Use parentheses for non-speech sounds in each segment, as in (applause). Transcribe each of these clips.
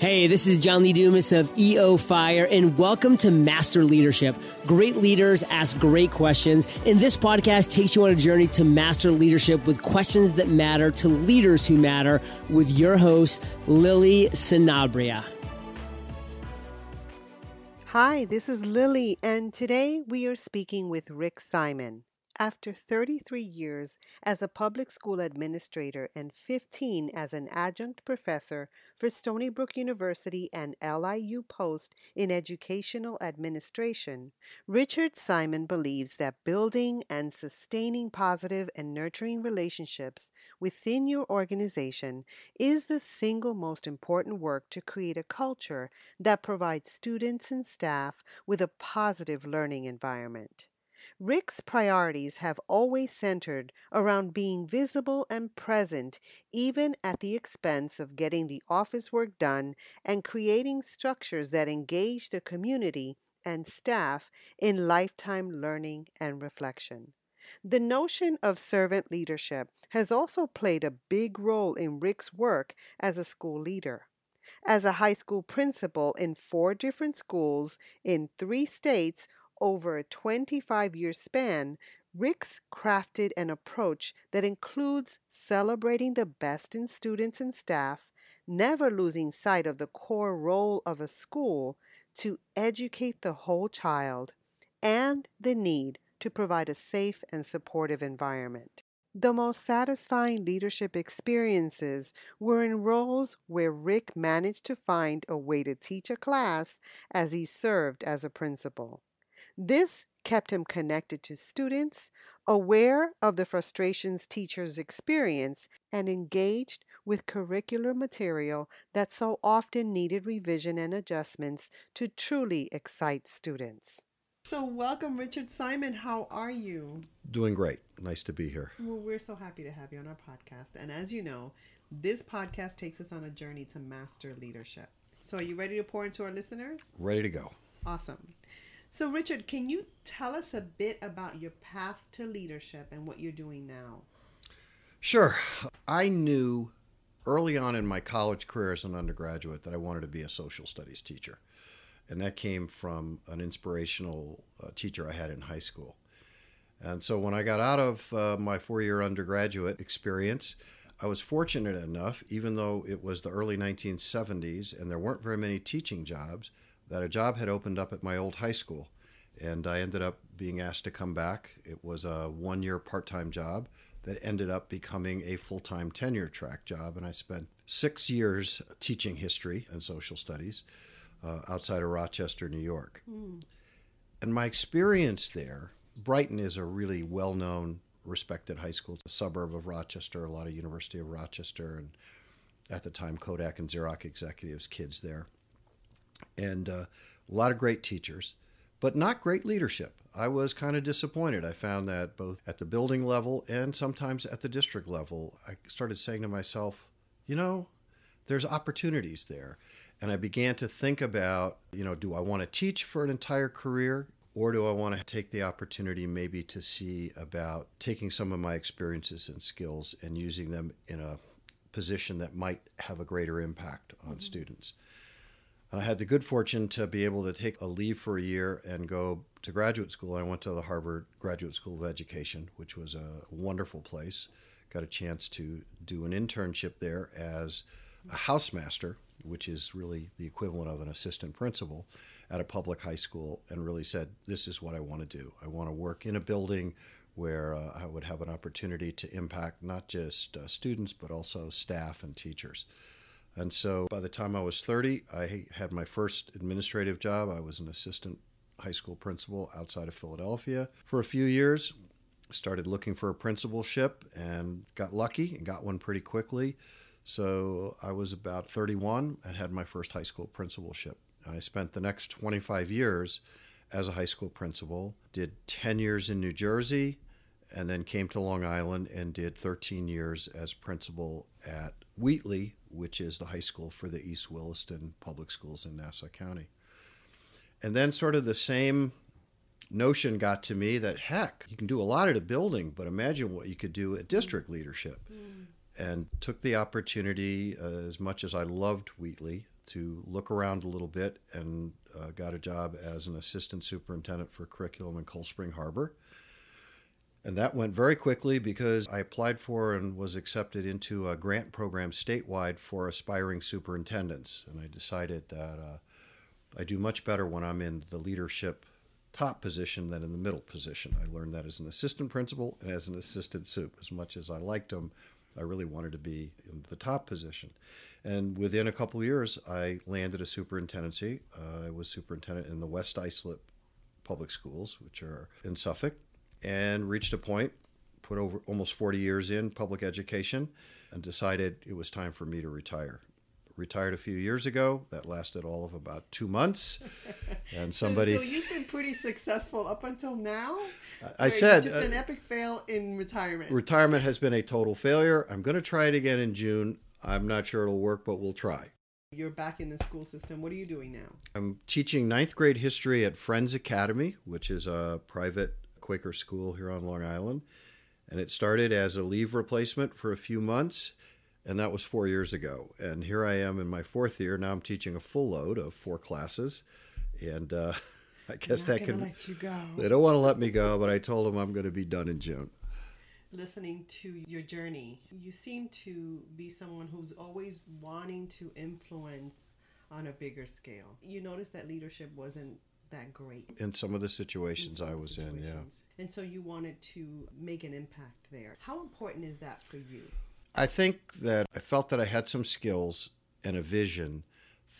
Hey, this is John Lee Dumas of EO Fire, and welcome to Master Leadership. Great leaders ask great questions, and this podcast takes you on a journey to master leadership with questions that matter to leaders who matter with your host, Lily Sinabria. Hi, this is Lily, and today we are speaking with Rick Simon. After 33 years as a public school administrator and 15 as an adjunct professor for Stony Brook University and LIU Post in educational administration, Richard Simon believes that building and sustaining positive and nurturing relationships within your organization is the single most important work to create a culture that provides students and staff with a positive learning environment. Rick's priorities have always centered around being visible and present, even at the expense of getting the office work done and creating structures that engage the community and staff in lifetime learning and reflection. The notion of servant leadership has also played a big role in Rick's work as a school leader. As a high school principal in four different schools in three states over a 25 year span, Rick's crafted an approach that includes celebrating the best in students and staff, never losing sight of the core role of a school to educate the whole child, and the need to provide a safe and supportive environment. The most satisfying leadership experiences were in roles where Rick managed to find a way to teach a class as he served as a principal. This kept him connected to students, aware of the frustrations teachers experience, and engaged with curricular material that so often needed revision and adjustments to truly excite students. So, welcome, Richard Simon. How are you? Doing great. Nice to be here. Well, we're so happy to have you on our podcast. And as you know, this podcast takes us on a journey to master leadership. So, are you ready to pour into our listeners? Ready to go. Awesome. So, Richard, can you tell us a bit about your path to leadership and what you're doing now? Sure. I knew early on in my college career as an undergraduate that I wanted to be a social studies teacher. And that came from an inspirational uh, teacher I had in high school. And so when I got out of uh, my four year undergraduate experience, I was fortunate enough, even though it was the early 1970s and there weren't very many teaching jobs, that a job had opened up at my old high school. And I ended up being asked to come back. It was a one year part time job that ended up becoming a full time tenure track job. And I spent six years teaching history and social studies uh, outside of Rochester, New York. Mm. And my experience there, Brighton is a really well known, respected high school. It's a suburb of Rochester, a lot of University of Rochester, and at the time, Kodak and Xerox executives, kids there and uh, a lot of great teachers, but not great leadership. I was kind of disappointed. I found that both at the building level and sometimes at the district level, I started saying to myself, you know, there's opportunities there. And I began to think about, you know, do I want to teach for an entire career? Or do I want to take the opportunity maybe to see about taking some of my experiences and skills and using them in a position that might have a greater impact on mm-hmm. students? I had the good fortune to be able to take a leave for a year and go to graduate school. I went to the Harvard Graduate School of Education, which was a wonderful place. Got a chance to do an internship there as a housemaster, which is really the equivalent of an assistant principal at a public high school, and really said, This is what I want to do. I want to work in a building where uh, I would have an opportunity to impact not just uh, students, but also staff and teachers. And so by the time I was 30, I had my first administrative job. I was an assistant high school principal outside of Philadelphia for a few years. Started looking for a principalship and got lucky and got one pretty quickly. So I was about 31 and had my first high school principalship. And I spent the next 25 years as a high school principal, did 10 years in New Jersey, and then came to Long Island and did 13 years as principal at Wheatley, which is the high school for the East Williston Public Schools in Nassau County. And then, sort of the same notion got to me that heck, you can do a lot at a building, but imagine what you could do at district leadership. Mm. And took the opportunity, uh, as much as I loved Wheatley, to look around a little bit and uh, got a job as an assistant superintendent for curriculum in Cold Spring Harbor. And that went very quickly because I applied for and was accepted into a grant program statewide for aspiring superintendents. And I decided that uh, I do much better when I'm in the leadership top position than in the middle position. I learned that as an assistant principal and as an assistant soup. As much as I liked them, I really wanted to be in the top position. And within a couple years, I landed a superintendency. Uh, I was superintendent in the West Islip Public Schools, which are in Suffolk, and reached a point, put over almost 40 years in public education, and decided it was time for me to retire retired a few years ago. That lasted all of about two months. (laughs) And somebody. so, you've been pretty successful up until now? I said. Just uh, an epic fail in retirement. Retirement has been a total failure. I'm going to try it again in June. I'm not sure it'll work, but we'll try. You're back in the school system. What are you doing now? I'm teaching ninth grade history at Friends Academy, which is a private Quaker school here on Long Island. And it started as a leave replacement for a few months and that was four years ago. And here I am in my fourth year. Now I'm teaching a full load of four classes, and uh, (laughs) I guess that can. Let you go. They don't want to let me go, but I told them I'm going to be done in June. Listening to your journey, you seem to be someone who's always wanting to influence on a bigger scale. You noticed that leadership wasn't that great in some of the situations I was situations. in, yeah. And so you wanted to make an impact there. How important is that for you? I think that I felt that I had some skills and a vision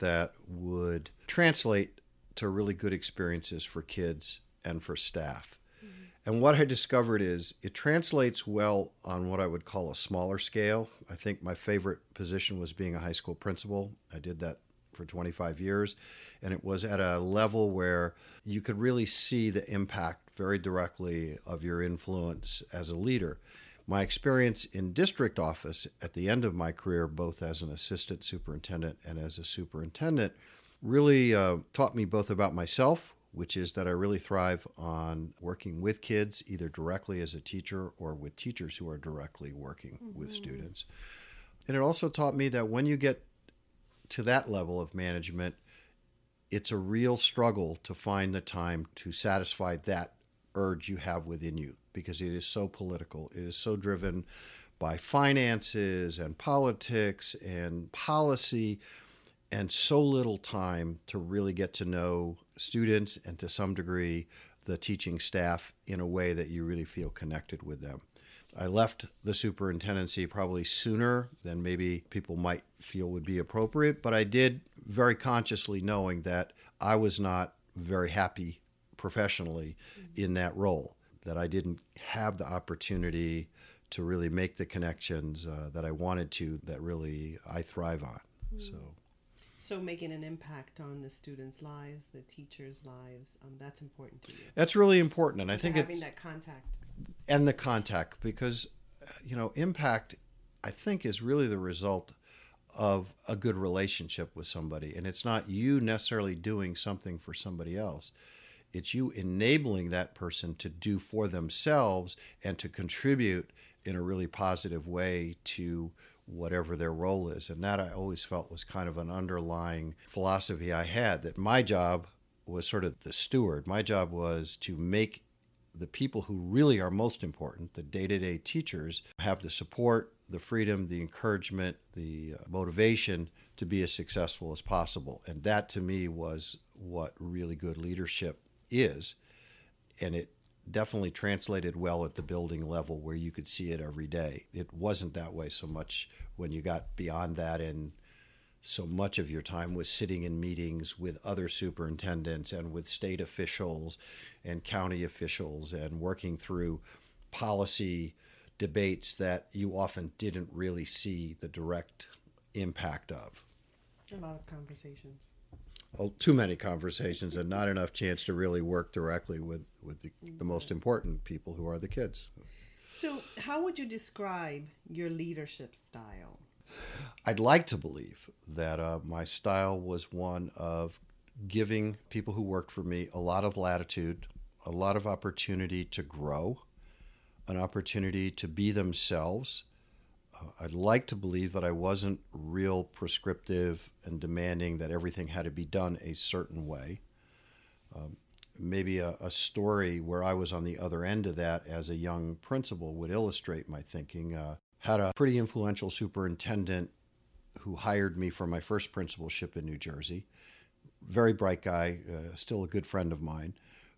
that would translate to really good experiences for kids and for staff. Mm-hmm. And what I discovered is it translates well on what I would call a smaller scale. I think my favorite position was being a high school principal. I did that for 25 years, and it was at a level where you could really see the impact very directly of your influence as a leader. My experience in district office at the end of my career, both as an assistant superintendent and as a superintendent, really uh, taught me both about myself, which is that I really thrive on working with kids, either directly as a teacher or with teachers who are directly working mm-hmm. with students. And it also taught me that when you get to that level of management, it's a real struggle to find the time to satisfy that urge you have within you because it is so political. It is so driven by finances and politics and policy, and so little time to really get to know students and to some degree the teaching staff in a way that you really feel connected with them. I left the superintendency probably sooner than maybe people might feel would be appropriate, but I did very consciously knowing that I was not very happy professionally in that role that I didn't have the opportunity to really make the connections uh, that I wanted to that really I thrive on. Mm. So so making an impact on the students' lives, the teachers' lives, um, that's important to you. That's really important, and I think having it's that contact and the contact because you know impact I think is really the result of a good relationship with somebody, and it's not you necessarily doing something for somebody else it's you enabling that person to do for themselves and to contribute in a really positive way to whatever their role is. And that I always felt was kind of an underlying philosophy I had that my job was sort of the steward. My job was to make the people who really are most important, the day to day teachers, have the support, the freedom, the encouragement, the uh, motivation to be as successful as possible. And that to me was what really good leadership is, and it definitely translated well at the building level where you could see it every day. It wasn't that way so much when you got beyond that and so much of your time was sitting in meetings with other superintendents and with state officials and county officials and working through policy debates that you often didn't really see the direct impact of. A lot of conversations too many conversations and not enough chance to really work directly with with the, the most important people who are the kids. So, how would you describe your leadership style? I'd like to believe that uh, my style was one of giving people who worked for me a lot of latitude, a lot of opportunity to grow, an opportunity to be themselves. Uh, I'd like to believe that I wasn't real prescriptive and demanding that everything had to be done a certain way. Um, maybe a, a, story where I was on the other end of that as a young principal would illustrate my thinking. Uh, had a pretty influential superintendent who hired me for my first principalship in New Jersey. Very bright guy, uh, still a good friend of mine,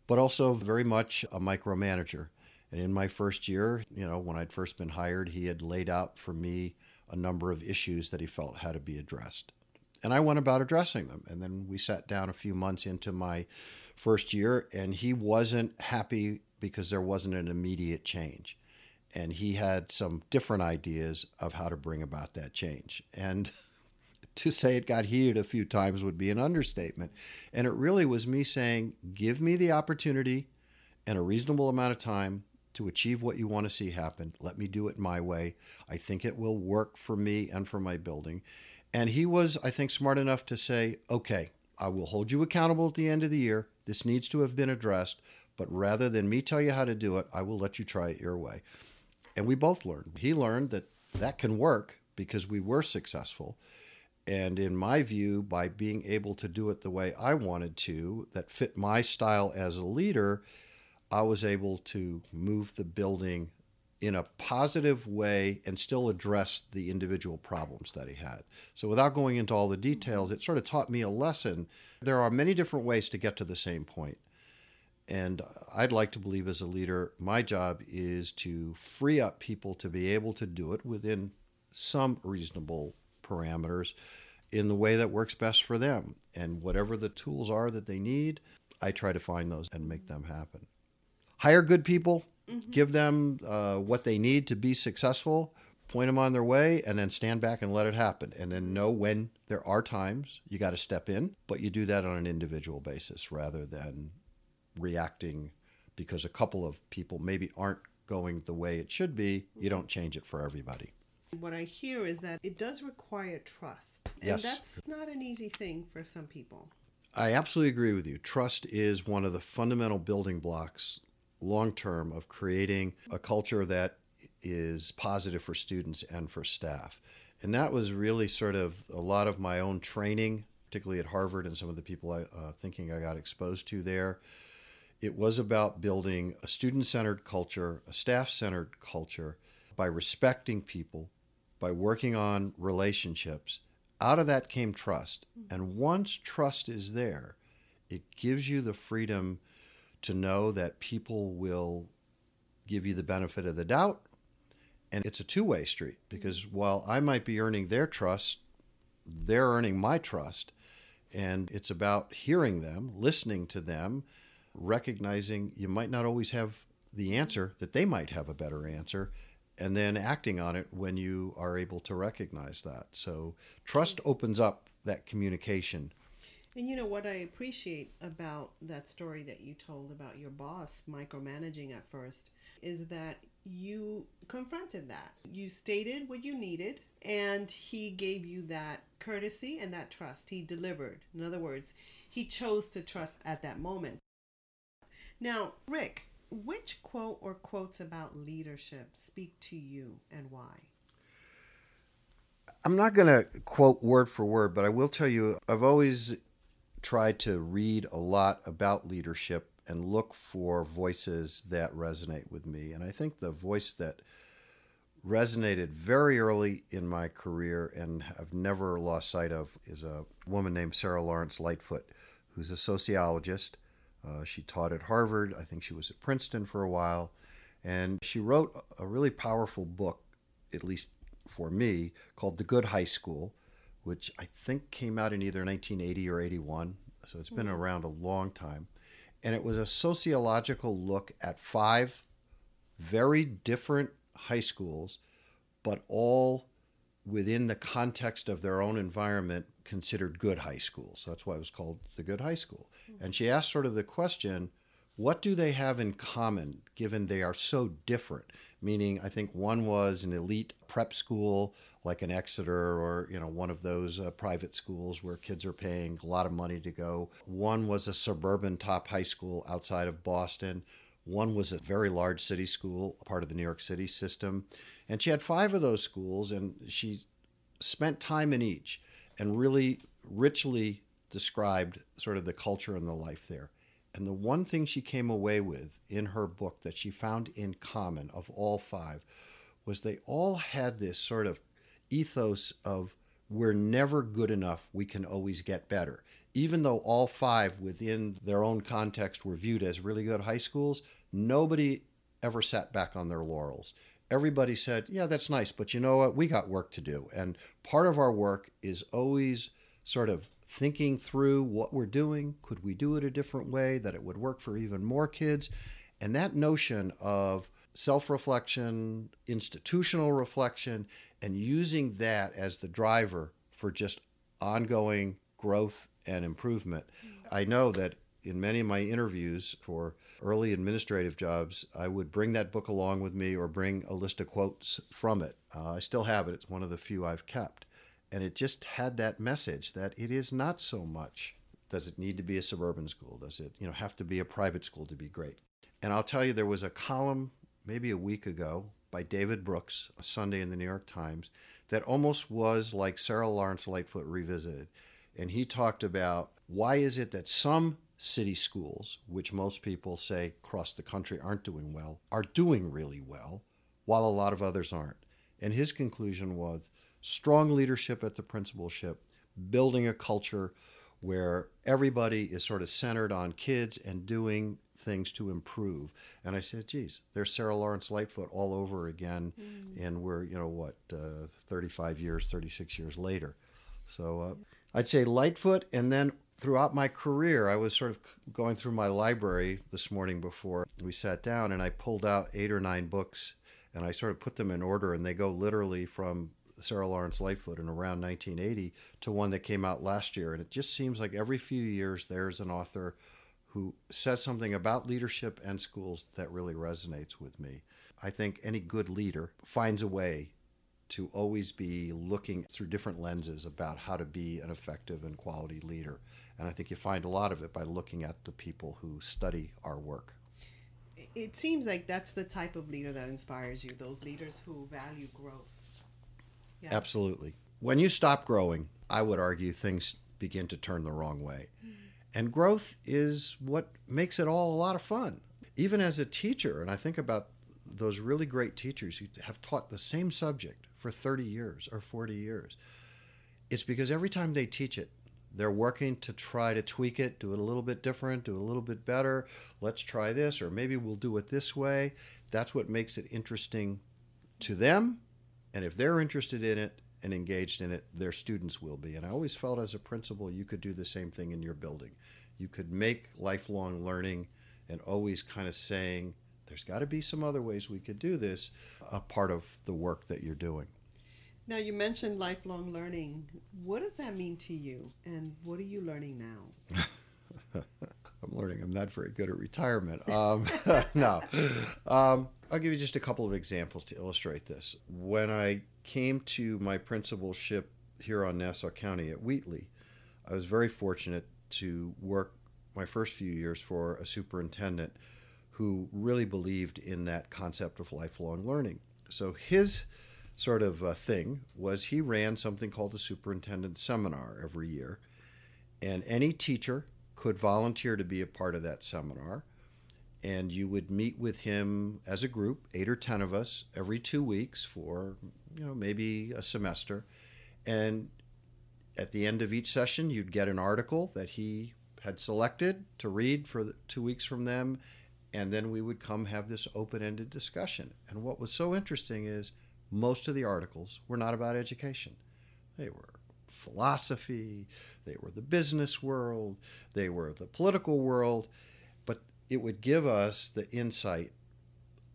but also very much a micromanager. And in my first year, you know, when I'd first been hired, he had laid out for me a number of issues that he felt had to be addressed. And I went about addressing them. And then we sat down a few months into my first year, and he wasn't happy because there wasn't an immediate change. And he had some different ideas of how to bring about that change. And (laughs) to say it got heated a few times would be an understatement. And it really was me saying, give me the opportunity and a reasonable amount of time to achieve what you want to see happen. Let me do it my way. I think it will work for me and for my building. And he was, I think, smart enough to say, okay, I will hold you accountable at the end of the year. This needs to have been addressed, but rather than me tell you how to do it, I will let you try it your way. And we both learned. He learned that that can work because we were successful. And in my view, by being able to do it the way I wanted to, that fit my style as a leader, I was able to move the building in a positive way and still address the individual problems that he had. So, without going into all the details, it sort of taught me a lesson. There are many different ways to get to the same point. And I'd like to believe as a leader, my job is to free up people to be able to do it within some reasonable parameters in the way that works best for them. And whatever the tools are that they need, I try to find those and make them happen. Hire good people, mm-hmm. give them uh, what they need to be successful, point them on their way, and then stand back and let it happen. And then know when there are times you got to step in, but you do that on an individual basis rather than reacting because a couple of people maybe aren't going the way it should be. You don't change it for everybody. What I hear is that it does require trust. And yes. that's not an easy thing for some people. I absolutely agree with you. Trust is one of the fundamental building blocks long term of creating a culture that is positive for students and for staff. And that was really sort of a lot of my own training, particularly at Harvard and some of the people I uh, thinking I got exposed to there. It was about building a student centered culture, a staff centered culture by respecting people, by working on relationships. Out of that came trust. Mm-hmm. And once trust is there, it gives you the freedom to know that people will give you the benefit of the doubt. And it's a two way street mm-hmm. because while I might be earning their trust, they're earning my trust. And it's about hearing them, listening to them, recognizing you might not always have the answer, that they might have a better answer, and then acting on it when you are able to recognize that. So trust opens up that communication and you know what I appreciate about that story that you told about your boss micromanaging at first is that you confronted that. You stated what you needed, and he gave you that courtesy and that trust. He delivered. In other words, he chose to trust at that moment. Now, Rick, which quote or quotes about leadership speak to you and why? I'm not going to quote word for word, but I will tell you I've always tried to read a lot about leadership and look for voices that resonate with me. And I think the voice that resonated very early in my career and I've never lost sight of is a woman named Sara Lawrence-Lightfoot, who's a sociologist. Uh, she taught at Harvard. I think she was at Princeton for a while. And she wrote a really powerful book, at least for me, called The Good High School which I think came out in either 1980 or 81. So it's been mm-hmm. around a long time. And it was a sociological look at five very different high schools, but all within the context of their own environment considered good high schools. So that's why it was called the Good High School. And she asked sort of the question what do they have in common given they are so different? meaning I think one was an elite prep school like an Exeter or you know one of those uh, private schools where kids are paying a lot of money to go. One was a suburban top high school outside of Boston. One was a very large city school, part of the New York City system. And she had five of those schools, and she spent time in each and really richly described sort of the culture and the life there. And the one thing she came away with in her book that she found in common of all five was they all had this sort of ethos of we're never good enough, we can always get better. Even though all five within their own context were viewed as really good high schools, nobody ever sat back on their laurels. Everybody said, Yeah, that's nice, but you know what? We got work to do. And part of our work is always sort of thinking through what we're doing. Could we do it a different way that it would work for even more kids? And that notion of self reflection, institutional reflection, and using that as the driver for just ongoing growth and improvement. I know that in many of my interviews for early administrative jobs, I would bring that book along with me or bring a list of quotes from it. Uh, I still have it, it's one of the few I've kept. And it just had that message that it is not so much does it need to be a suburban school? Does it, you know, have to be a private school to be great? And I'll tell you, there was a column maybe a week ago by David Brooks, a Sunday in the New York Times, that almost was like Sara Lawrence-Lightfoot revisited. And he talked about why is it that some city schools, which most people say across the country aren't doing well, are doing really well, while a lot of others aren't. And his conclusion was strong leadership at the principalship, building a culture where everybody is sort of centered on kids and doing things to improve. And I said, geez, there's Sara Lawrence-Lightfoot all over again. Mm. And we're, you know, what, uh, 35 years, 36 years later. So uh, I'd say Lightfoot. And then throughout my career, I was sort of going through my library this morning before we sat down and I pulled out eight or nine books and I sort of put them in order and they go literally from Sara Lawrence-Lightfoot in around 1980 to one that came out last year. And it just seems like every few years there's an author who says something about leadership and schools that really resonates with me. I think any good leader finds a way to always be looking through different lenses about how to be an effective and quality leader. And I think you find a lot of it by looking at the people who study our work. It seems like that's the type of leader that inspires you, those leaders who value growth. Yeah. Absolutely. When you stop growing, I would argue things begin to turn the wrong way. Mm. And growth is what makes it all a lot of fun. Even as a teacher, and I think about those really great teachers who have taught the same subject for 30 years or 40 years, it's because every time they teach it, they're working to try to tweak it, do it a little bit different, do it a little bit better. Let's try this, or maybe we'll do it this way. That's what makes it interesting to them and if they're interested in it and engaged in it, their students will be. And I always felt as a principal, you could do the same thing in your building. You could make lifelong learning and always kind of saying, there's got to be some other ways we could do this, a part of the work that you're doing. Now, you mentioned lifelong learning. What does that mean to you, and what are you learning now? (laughs) I'm learning I'm not very good at retirement. Um, (laughs) no. Um, I'll give you just a couple of examples to illustrate this. When I came to my principalship here on Nassau County at Wheatley, I was very fortunate to work my first few years for a superintendent who really believed in that concept of lifelong learning. So his sort of uh, thing was he ran something called the superintendent seminar every year. And any teacher could volunteer to be a part of that seminar. And you would meet with him as a group, eight or 10 of us, every two weeks for, you know, maybe a semester. And at the end of each session, you'd get an article that he had selected to read for two weeks from them. And then we would come have this open ended discussion. And what was so interesting is most of the articles were not about education, they were philosophy, they were the business world, they were the political world, it would give us the insight,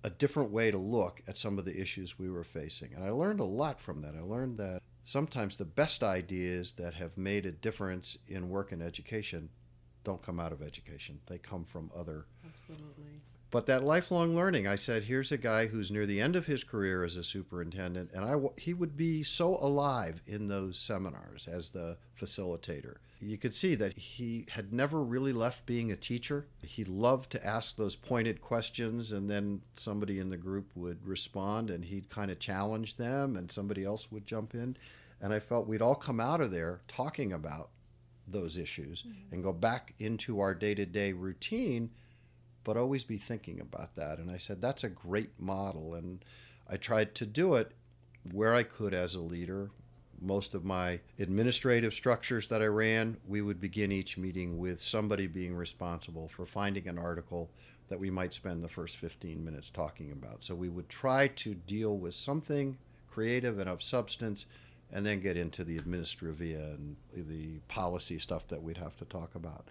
a different way to look at some of the issues we were facing. And I learned a lot from that. I learned that sometimes the best ideas that have made a difference in work and education don't come out of education, they come from other Absolutely. But that lifelong learning, I said, here's a guy who's near the end of his career as a superintendent, and I, he would be so alive in those seminars as the facilitator. You could see that he had never really left being a teacher. He loved to ask those pointed questions, and then somebody in the group would respond, and he'd kind of challenge them, and somebody else would jump in. And I felt we'd all come out of there talking about those issues mm-hmm. and go back into our day to day routine but always be thinking about that. And I said, that's a great model. And I tried to do it where I could as a leader. Most of my administrative structures that I ran, we would begin each meeting with somebody being responsible for finding an article that we might spend the first 15 minutes talking about. So we would try to deal with something creative and of substance and then get into the administrivia and the policy stuff that we'd have to talk about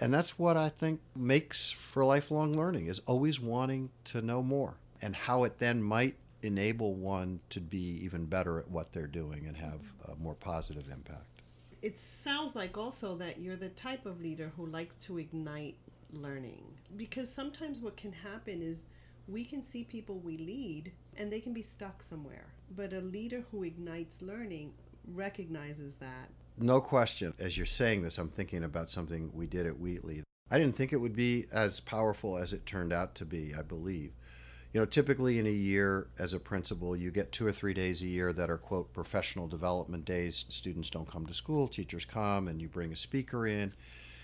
and that's what I think makes for lifelong learning is always wanting to know more and how it then might enable one to be even better at what they're doing and have a more positive impact. It sounds like also that you're the type of leader who likes to ignite learning because sometimes what can happen is we can see people we lead and they can be stuck somewhere. But a leader who ignites learning recognizes that no question. As you're saying this, I'm thinking about something we did at Wheatley. I didn't think it would be as powerful as it turned out to be, I believe. You know, typically in a year as a principal, you get two or three days a year that are, quote, professional development days. Students don't come to school, teachers come, and you bring a speaker in.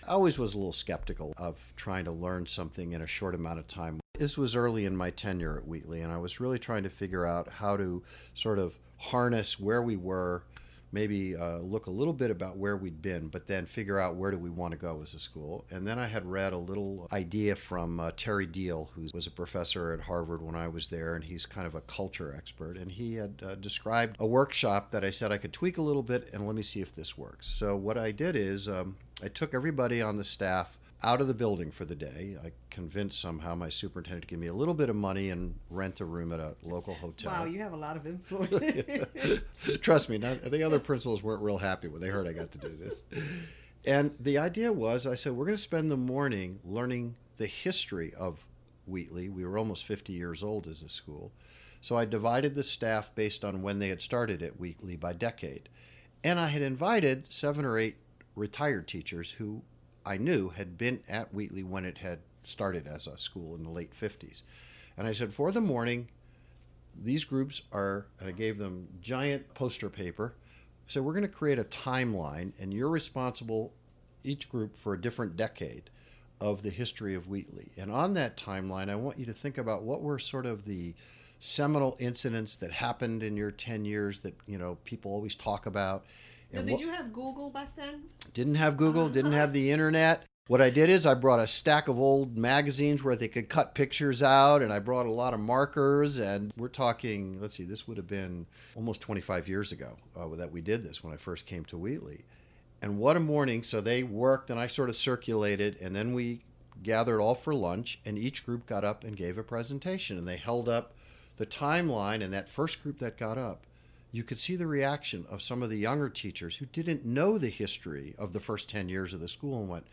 I always was a little skeptical of trying to learn something in a short amount of time. This was early in my tenure at Wheatley, and I was really trying to figure out how to sort of harness where we were maybe uh, look a little bit about where we'd been, but then figure out where do we want to go as a school. And then I had read a little idea from uh, Terry Deal, who was a professor at Harvard when I was there, and he's kind of a culture expert. And he had uh, described a workshop that I said I could tweak a little bit and let me see if this works. So what I did is um, I took everybody on the staff out of the building for the day. I convinced somehow my superintendent to give me a little bit of money and rent a room at a local hotel. Wow, you have a lot of influence. (laughs) Trust me, not, the other principals weren't real happy when they heard I got to do this. And the idea was I said, we're going to spend the morning learning the history of Wheatley. We were almost 50 years old as a school. So I divided the staff based on when they had started at Wheatley by decade. And I had invited seven or eight retired teachers who I knew had been at Wheatley when it had started as a school in the late 50s. And I said, for the morning, these groups are, and I gave them giant poster paper. So we're going to create a timeline, and you're responsible, each group, for a different decade of the history of Wheatley. And on that timeline, I want you to think about what were sort of the seminal incidents that happened in your 10 years that, you know, people always talk about and did you have Google back then? Didn't have Google, didn't have the internet. What I did is I brought a stack of old magazines where they could cut pictures out, and I brought a lot of markers. And we're talking, let's see, this would have been almost 25 years ago uh, that we did this when I first came to Wheatley. And what a morning. So they worked, and I sort of circulated, and then we gathered all for lunch, and each group got up and gave a presentation. And they held up the timeline, and that first group that got up you could see the reaction of some of the younger teachers who didn't know the history of the first 10 years of the school and went,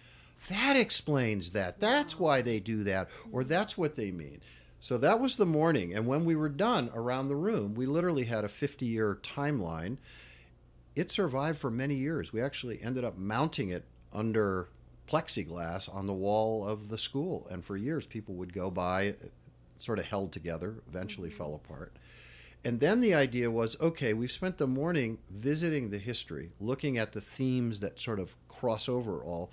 that explains that. That's why they do that, or that's what they mean. So that was the morning. And when we were done around the room, we literally had a 50 year timeline. It survived for many years. We actually ended up mounting it under plexiglass on the wall of the school. And for years, people would go by, sort of held together, eventually mm-hmm. fell apart. And then the idea was okay, we've spent the morning visiting the history, looking at the themes that sort of cross over all.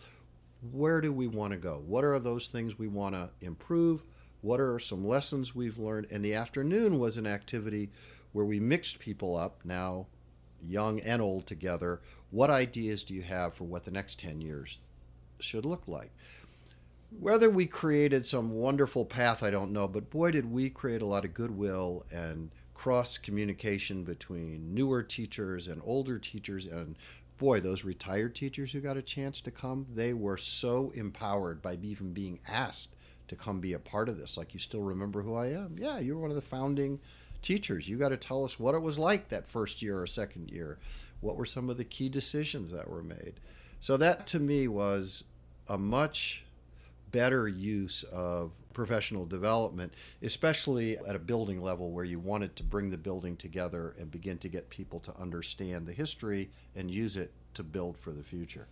Where do we want to go? What are those things we want to improve? What are some lessons we've learned? And the afternoon was an activity where we mixed people up, now young and old together. What ideas do you have for what the next 10 years should look like? Whether we created some wonderful path, I don't know, but boy, did we create a lot of goodwill and cross communication between newer teachers and older teachers and boy those retired teachers who got a chance to come they were so empowered by even being asked to come be a part of this. Like you still remember who i am? Yeah you're one of the founding teachers. You got to tell us what it was like that first year or second year. What were some of the key decisions that were made? So that to me was a much better use of professional development, especially at a building level where you wanted to bring the building together and begin to get people to understand the history and use it to build for the future.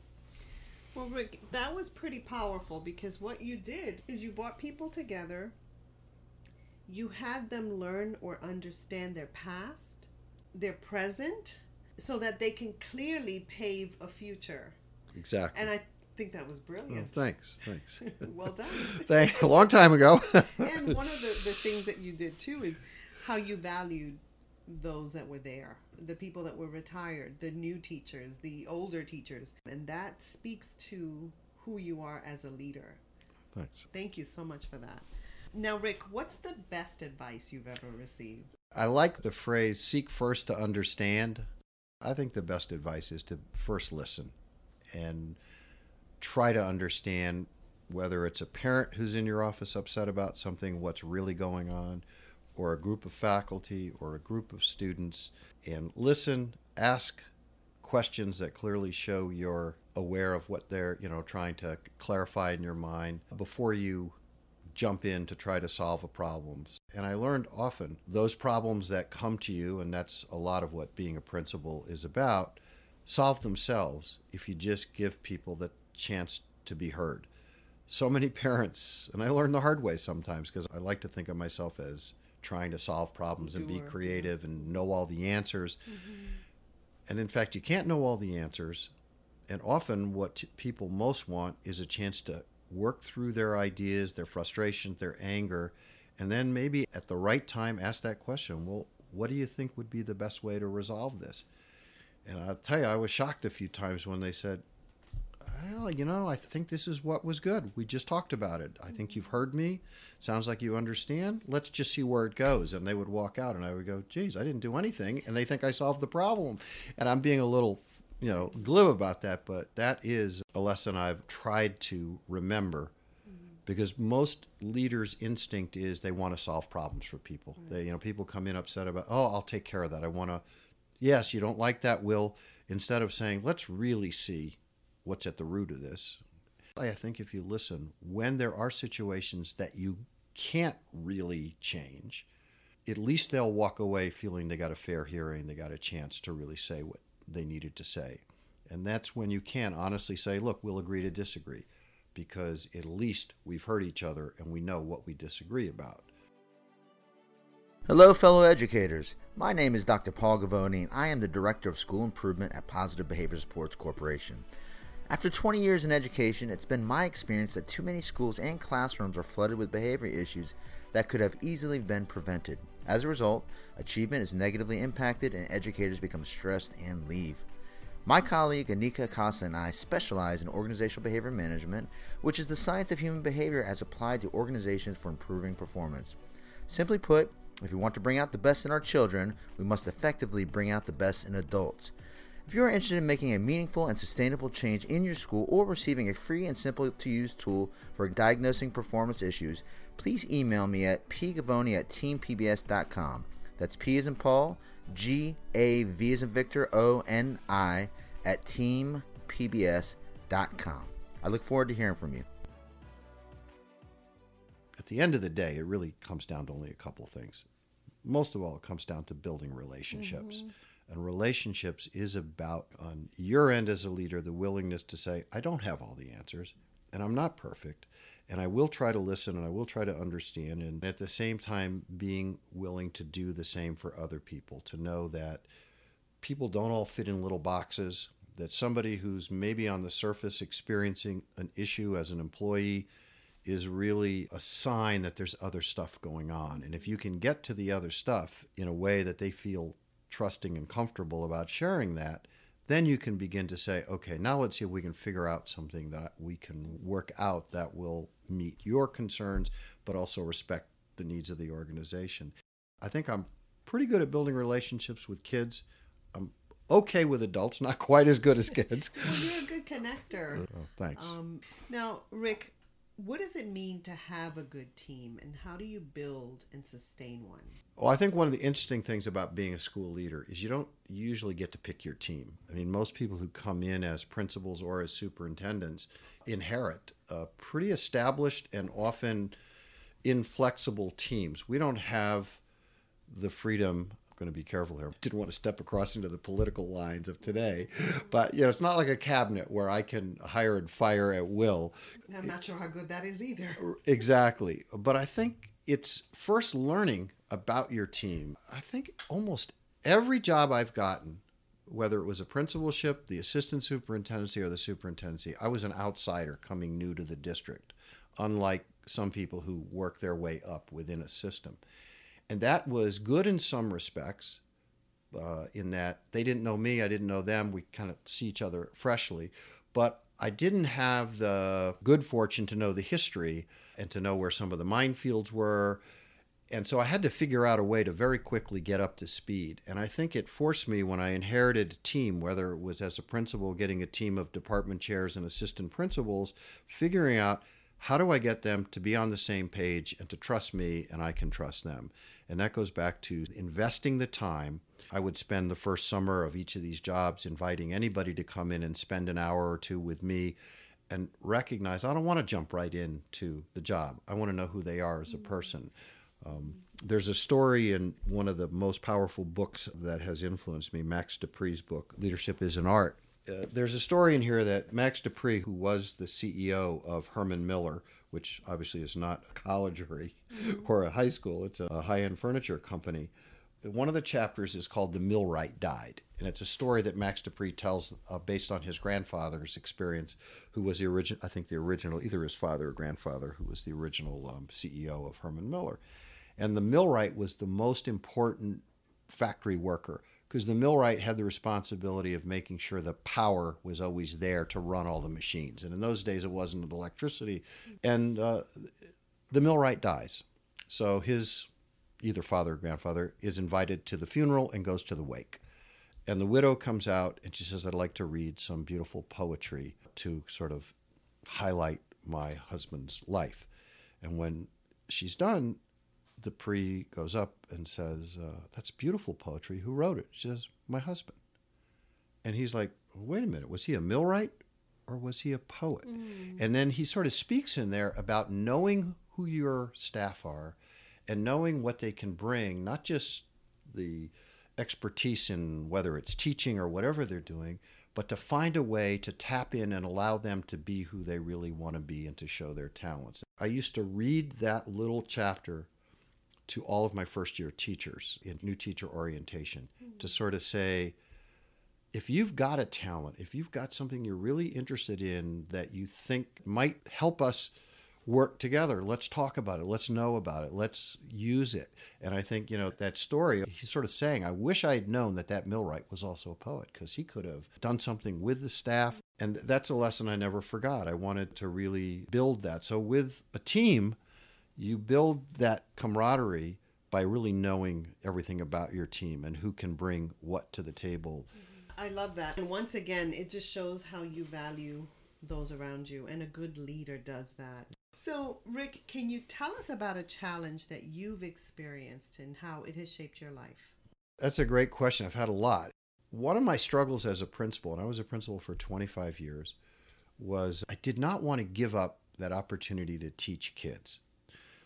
Well, Rick, that was pretty powerful because what you did is you brought people together, you had them learn or understand their past, their present, so that they can clearly pave a future. Exactly. And I think that was oh, brilliant. Oh, thanks, thanks. (laughs) well done. (laughs) Thank, a long time ago. (laughs) and one of the, the things that you did too is how you valued those that were there, the people that were retired, the new teachers, the older teachers. And that speaks to who you are as a leader. Thanks. Thank you so much for that. Now, Rick, what's the best advice you've ever received? I like the phrase seek first to understand. I think the best advice is to first listen and try to understand whether it's a parent who's in your office upset about something, what's really going on, or a group of faculty or a group of students, and listen, ask questions that clearly show you're aware of what they're, you know, trying to clarify in your mind before you jump in to try to solve a problems. And I learned often those problems that come to you, and that's a lot of what being a principal is about, solve themselves if you just give people the chance to be heard. So many parents, and I learned the hard way sometimes because I like to think of myself as trying to solve problems and be creative and know all the answers. Mm-hmm. And in fact, you can't know all the answers. And often, what people most want is a chance to work through their ideas, their frustrations, their anger, and then maybe at the right time ask that question well, what do you think would be the best way to resolve this? And I'll tell you, I was shocked a few times when they said, well, you know, I think this is what was good. We just talked about it. I think you've heard me. Sounds like you understand. Let's just see where it goes. And they would walk out, and I would go, geez, I didn't do anything. And they think I solved the problem. And I'm being a little, you know, glib about that, but that is a lesson I've tried to remember because most leaders' instinct is they want to solve problems for people. They, you know, people come in upset about, oh, I'll take care of that. I want to, yes, you don't like that, Will. Instead of saying, let's really see what's at the root of this. I think if you listen, when there are situations that you can't really change, at least they'll walk away feeling they got a fair hearing, they got a chance to really say what they needed to say. And that's when you can honestly say, look, we'll agree to disagree, because at least we've heard each other and we know what we disagree about. Hello, fellow educators. My name is Dr. Paul Gavoni, and I am the Director of School Improvement at Positive Behavior Supports Corporation. After 20 years in education, it's been my experience that too many schools and classrooms are flooded with behavior issues that could have easily been prevented. As a result, achievement is negatively impacted and educators become stressed and leave. My colleague Anika Costa and I specialize in organizational behavior management, which is the science of human behavior as applied to organizations for improving performance. Simply put, if we want to bring out the best in our children, we must effectively bring out the best in adults. If you are interested in making a meaningful and sustainable change in your school or receiving a free and simple to use tool for diagnosing performance issues, please email me at pgavoni at teampbs.com. That's P as in Paul, G A V as in Victor, O N I at teampbs.com. I look forward to hearing from you. At the end of the day, it really comes down to only a couple things. Most of all, it comes down to building relationships. Mm-hmm and relationships is about, on your end as a leader, the willingness to say, I don't have all the answers and I'm not perfect. And I will try to listen and I will try to understand. And at the same time, being willing to do the same for other people, to know that people don't all fit in little boxes, that somebody who's maybe on the surface experiencing an issue as an employee is really a sign that there's other stuff going on. And if you can get to the other stuff in a way that they feel trusting and comfortable about sharing that, then you can begin to say, okay, now let's see if we can figure out something that we can work out that will meet your concerns, but also respect the needs of the organization. I think I'm pretty good at building relationships with kids. I'm okay with adults, (laughs) not quite as good as kids. (laughs) well, you're a good connector. Oh, thanks. Um, now, Rick, what does it mean to have a good team and how do you build and sustain one? Well, I think one of the interesting things about being a school leader is you don't usually get to pick your team. I mean, most people who come in as principals or as superintendents inherit pretty established and often inflexible teams. We don't have the freedom. I'm going to be careful here. Didn't want to step across into the political lines of today, but you know, it's not like a cabinet where I can hire and fire at will. I'm not sure how good that is either. Exactly, but I think it's first learning about your team. I think almost every job I've gotten, whether it was a principalship, the assistant superintendency, or the superintendency, I was an outsider coming new to the district, unlike some people who work their way up within a system. And that was good in some respects, uh, in that they didn't know me, I didn't know them. We kind of see each other freshly. But I didn't have the good fortune to know the history and to know where some of the minefields were. And so I had to figure out a way to very quickly get up to speed. And I think it forced me when I inherited a team, whether it was as a principal getting a team of department chairs and assistant principals, figuring out how do I get them to be on the same page and to trust me and I can trust them. And that goes back to investing the time. I would spend the first summer of each of these jobs inviting anybody to come in and spend an hour or two with me and recognize I don't want to jump right into the job. I want to know who they are as a person. Um, there's a story in one of the most powerful books that has influenced me, Max De Pree's book, Leadership is an Art. Uh, there's a story in here that Max De Pree, who was the CEO of Herman Miller, which obviously is not a college or a, (laughs) or a high school, it's a high end furniture company. One of the chapters is called The Millwright Died. And it's a story that Max De Pree tells uh, based on his grandfather's experience, who was the original, I think the original, either his father or grandfather, who was the original um, CEO of Herman Miller. And the millwright was the most important factory worker because the millwright had the responsibility of making sure the power was always there to run all the machines. And in those days, it wasn't electricity. And uh, the millwright dies. So his either father or grandfather is invited to the funeral and goes to the wake. And the widow comes out and she says, I'd like to read some beautiful poetry to sort of highlight my husband's life. And when she's done, De Pree goes up and says, uh, That's beautiful poetry. Who wrote it? She says, My husband. And he's like, Wait a minute, was he a millwright or was he a poet? Mm. And then he sort of speaks in there about knowing who your staff are and knowing what they can bring, not just the expertise in whether it's teaching or whatever they're doing, but to find a way to tap in and allow them to be who they really want to be and to show their talents. I used to read that little chapter to all of my first year teachers in new teacher orientation mm-hmm. to sort of say, if you've got a talent, if you've got something you're really interested in that you think might help us work together, let's talk about it. Let's know about it. Let's use it. And I think, you know, that story, he's sort of saying, I wish I had known that that millwright was also a poet because he could have done something with the staff. And that's a lesson I never forgot. I wanted to really build that. So with a team, you build that camaraderie by really knowing everything about your team and who can bring what to the table. I love that. And once again, it just shows how you value those around you, and a good leader does that. So, Rick, can you tell us about a challenge that you've experienced and how it has shaped your life? That's a great question. I've had a lot. One of my struggles as a principal, and I was a principal for 25 years, was I did not want to give up that opportunity to teach kids.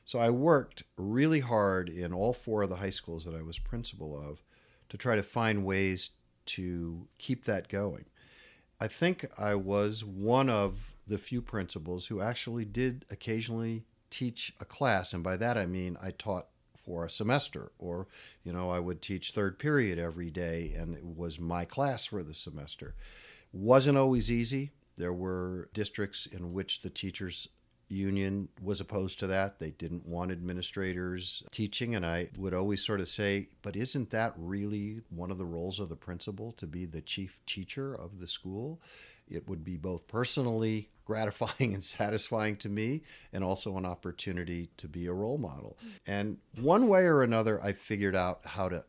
So I worked really hard in all four of the high schools that I was principal of to try to find ways to keep that going. I think I was one of the few principals who actually did occasionally teach a class, and by that I mean I taught for a semester, or you know I would teach third period every day, and it was my class for the semester. Wasn't always easy. There were districts in which the teachers union was opposed to that. They didn't want administrators teaching. And I would always sort of say, but isn't that really one of the roles of the principal to be the chief teacher of the school? It would be both personally gratifying and (laughs) satisfying to me, and also an opportunity to be a role model. And one way or another, I figured out how to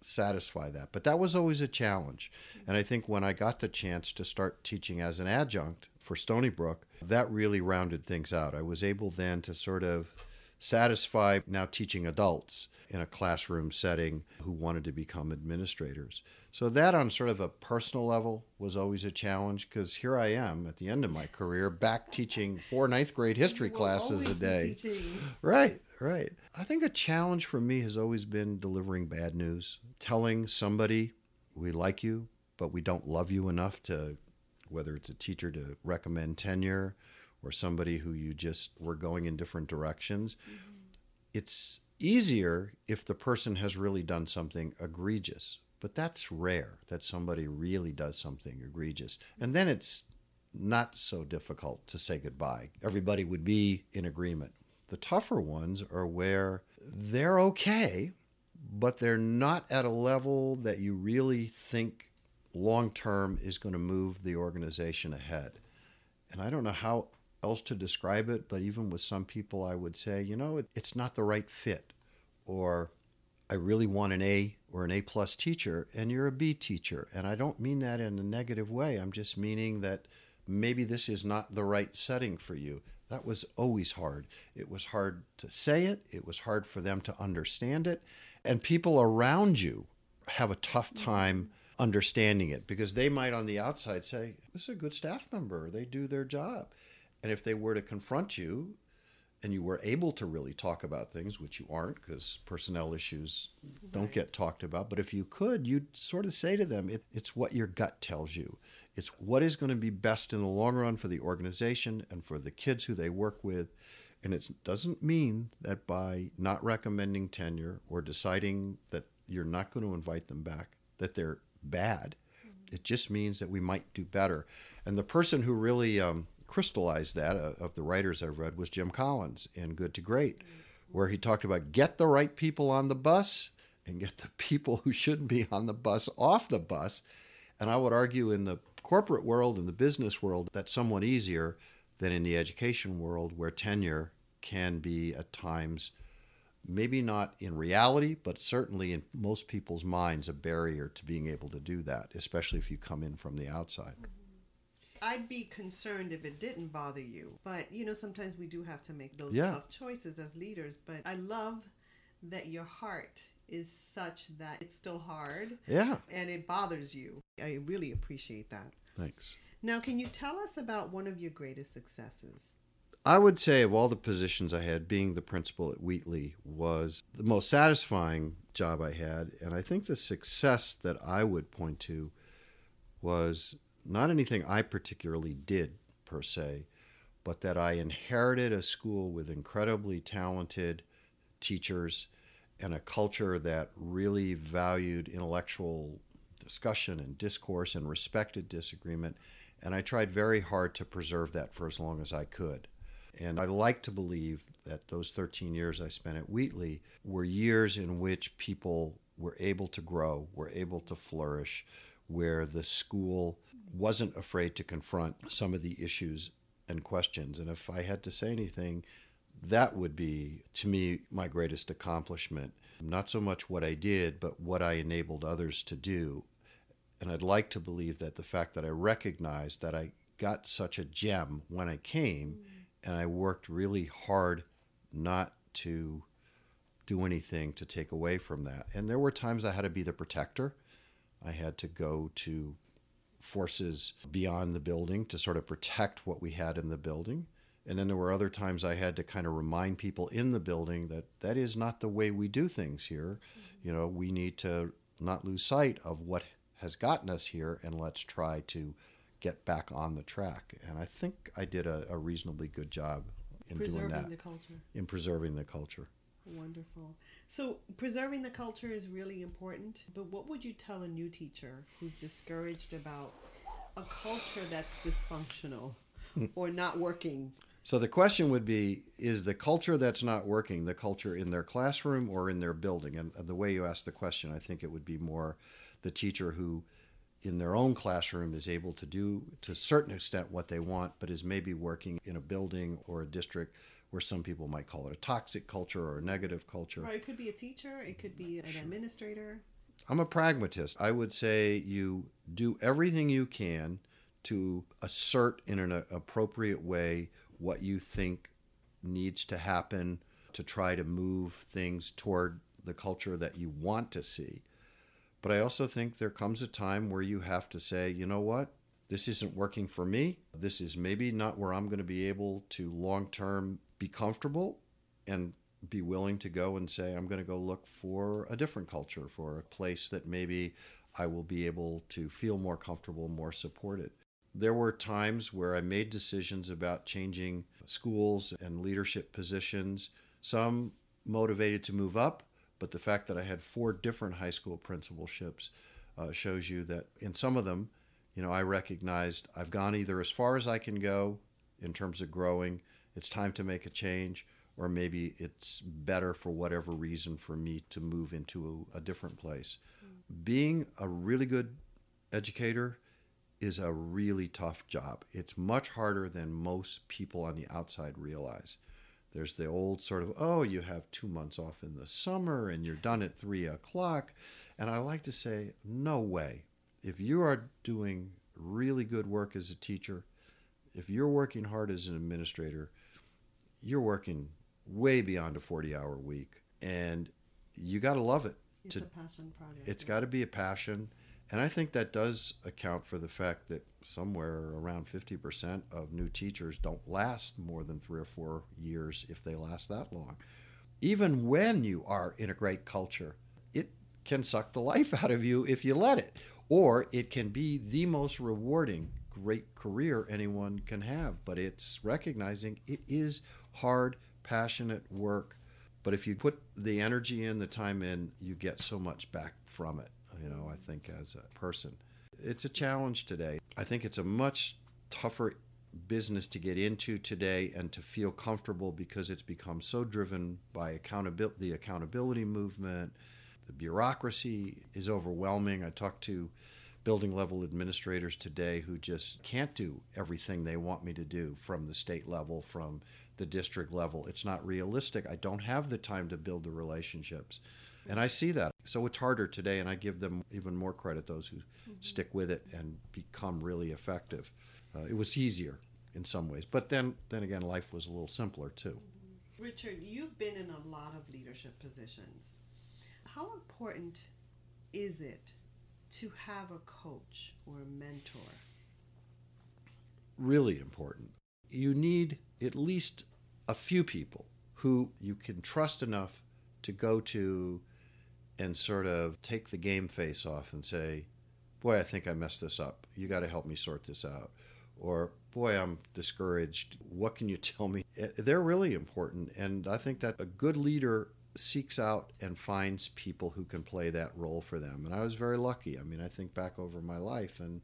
satisfy that. But that was always a challenge. And I think when I got the chance to start teaching as an adjunct for Stony Brook, that really rounded things out. I was able then to sort of satisfy now teaching adults in a classroom setting who wanted to become administrators. So that on sort of a personal level was always a challenge because here I am at the end of my career back teaching four ninth grade history classes a day. Right, right. I think a challenge for me has always been delivering bad news, telling somebody we like you, but we don't love you enough to whether it's a teacher to recommend tenure or somebody who you just were going in different directions. Mm-hmm. It's easier if the person has really done something egregious, but that's rare that somebody really does something egregious. And then it's not so difficult to say goodbye. Everybody would be in agreement. The tougher ones are where they're okay, but they're not at a level that you really think long term is going to move the organization ahead. And I don't know how else to describe it, but even with some people, I would say, you know, it, it's not the right fit. Or I really want an A or an A plus teacher, and you're a B teacher. And I don't mean that in a negative way. I'm just meaning that maybe this is not the right setting for you. That was always hard. It was hard to say it, it was hard for them to understand it. And people around you have a tough mm-hmm. time understanding it because they might on the outside say, This is a good staff member, they do their job. And if they were to confront you and you were able to really talk about things, which you aren't because personnel issues right. don't get talked about, but if you could, you'd sort of say to them, it, It's what your gut tells you. It's what is going to be best in the long run for the organization and for the kids who they work with. And it doesn't mean that by not recommending tenure or deciding that you're not going to invite them back, that they're bad. It just means that we might do better. And the person who really um, crystallized that uh, of the writers I've read was Jim Collins in Good to Great, where he talked about get the right people on the bus and get the people who shouldn't be on the bus off the bus. And I would argue in the corporate world and the business world, that's somewhat easier than in the education world, where tenure can be at times maybe not in reality, but certainly in most people's minds, a barrier to being able to do that, especially if you come in from the outside. I'd be concerned if it didn't bother you. But, you know, sometimes we do have to make those yeah. tough choices as leaders. But I love that your heart is such that it's still hard. Yeah. And it bothers you. I really appreciate that. Thanks. Now, can you tell us about one of your greatest successes? I would say of all the positions I had, being the principal at Wheatley was the most satisfying job I had. And I think the success that I would point to was not anything I particularly did per se, but that I inherited a school with incredibly talented teachers and a culture that really valued intellectual discussion and discourse and respected disagreement. And I tried very hard to preserve that for as long as I could. And I like to believe that those 13 years I spent at Wheatley were years in which people were able to grow, were able to flourish, where the school wasn't afraid to confront some of the issues and questions. And if I had to say anything, that would be, to me, my greatest accomplishment. Not so much what I did, but what I enabled others to do. And I'd like to believe that the fact that I recognized that I got such a gem when I came and I worked really hard not to do anything to take away from that. And there were times I had to be the protector. I had to go to forces beyond the building to sort of protect what we had in the building. And then there were other times I had to kind of remind people in the building that that is not the way we do things here. Mm-hmm. You know, we need to not lose sight of what has gotten us here and let's try to get back on the track. And I think I did a, a reasonably good job in preserving doing that. the culture. In preserving the culture. Wonderful. So preserving the culture is really important. But what would you tell a new teacher who's discouraged about a culture that's dysfunctional hmm. or not working? So the question would be is the culture that's not working the culture in their classroom or in their building? And the way you ask the question, I think it would be more the teacher who in their own classroom is able to do to a certain extent what they want, but is maybe working in a building or a district where some people might call it a toxic culture or a negative culture. Or it could be a teacher, it could be an sure. administrator. I'm a pragmatist. I would say you do everything you can to assert in an appropriate way what you think needs to happen to try to move things toward the culture that you want to see. But I also think there comes a time where you have to say, you know what? This isn't working for me. This is maybe not where I'm going to be able to long term be comfortable and be willing to go and say, I'm going to go look for a different culture, for a place that maybe I will be able to feel more comfortable, more supported. There were times where I made decisions about changing schools and leadership positions, some motivated to move up, but the fact that I had four different high school principalships uh, shows you that in some of them, you know, I recognized I've gone either as far as I can go in terms of growing, it's time to make a change, or maybe it's better for whatever reason for me to move into a, a different place. Mm. Being a really good educator is a really tough job. It's much harder than most people on the outside realize. There's the old sort of, oh, you have two months off in the summer and you're done at three o'clock. And I like to say, no way. If you are doing really good work as a teacher, if you're working hard as an administrator, you're working way beyond a 40 hour week. And you got to love it. It's to, a passion project. It's got to be a passion. And I think that does account for the fact that somewhere around 50% of new teachers don't last more than three or four years if they last that long. Even when you are in a great culture, it can suck the life out of you if you let it. Or it can be the most rewarding, great career anyone can have. But it's recognizing it is hard, passionate work. But if you put the energy in, the time in, you get so much back from it you know, I think as a person. It's a challenge today. I think it's a much tougher business to get into today and to feel comfortable because it's become so driven by accountability the accountability movement the bureaucracy is overwhelming i talked to building level administrators today who just can't do everything they want me to do from the state level from the district level it's not realistic i don't have the time to build the relationships and I see that. So it's harder today, and I give them even more credit, those who mm-hmm. stick with it and become really effective. Uh, it was easier in some ways. But then, then again, life was a little simpler too. Mm-hmm. Richard, you've been in a lot of leadership positions. How important is it to have a coach or a mentor? Really important. You need at least a few people who you can trust enough to go to and sort of take the game face off and say, Boy, I think I messed this up. You got to help me sort this out. Or, Boy, I'm discouraged. What can you (laughs) tell me? Eh, they're really important. And I think that a good leader seeks out and finds people who can play that role for them. And I was very lucky. I mean, I think back over my life and,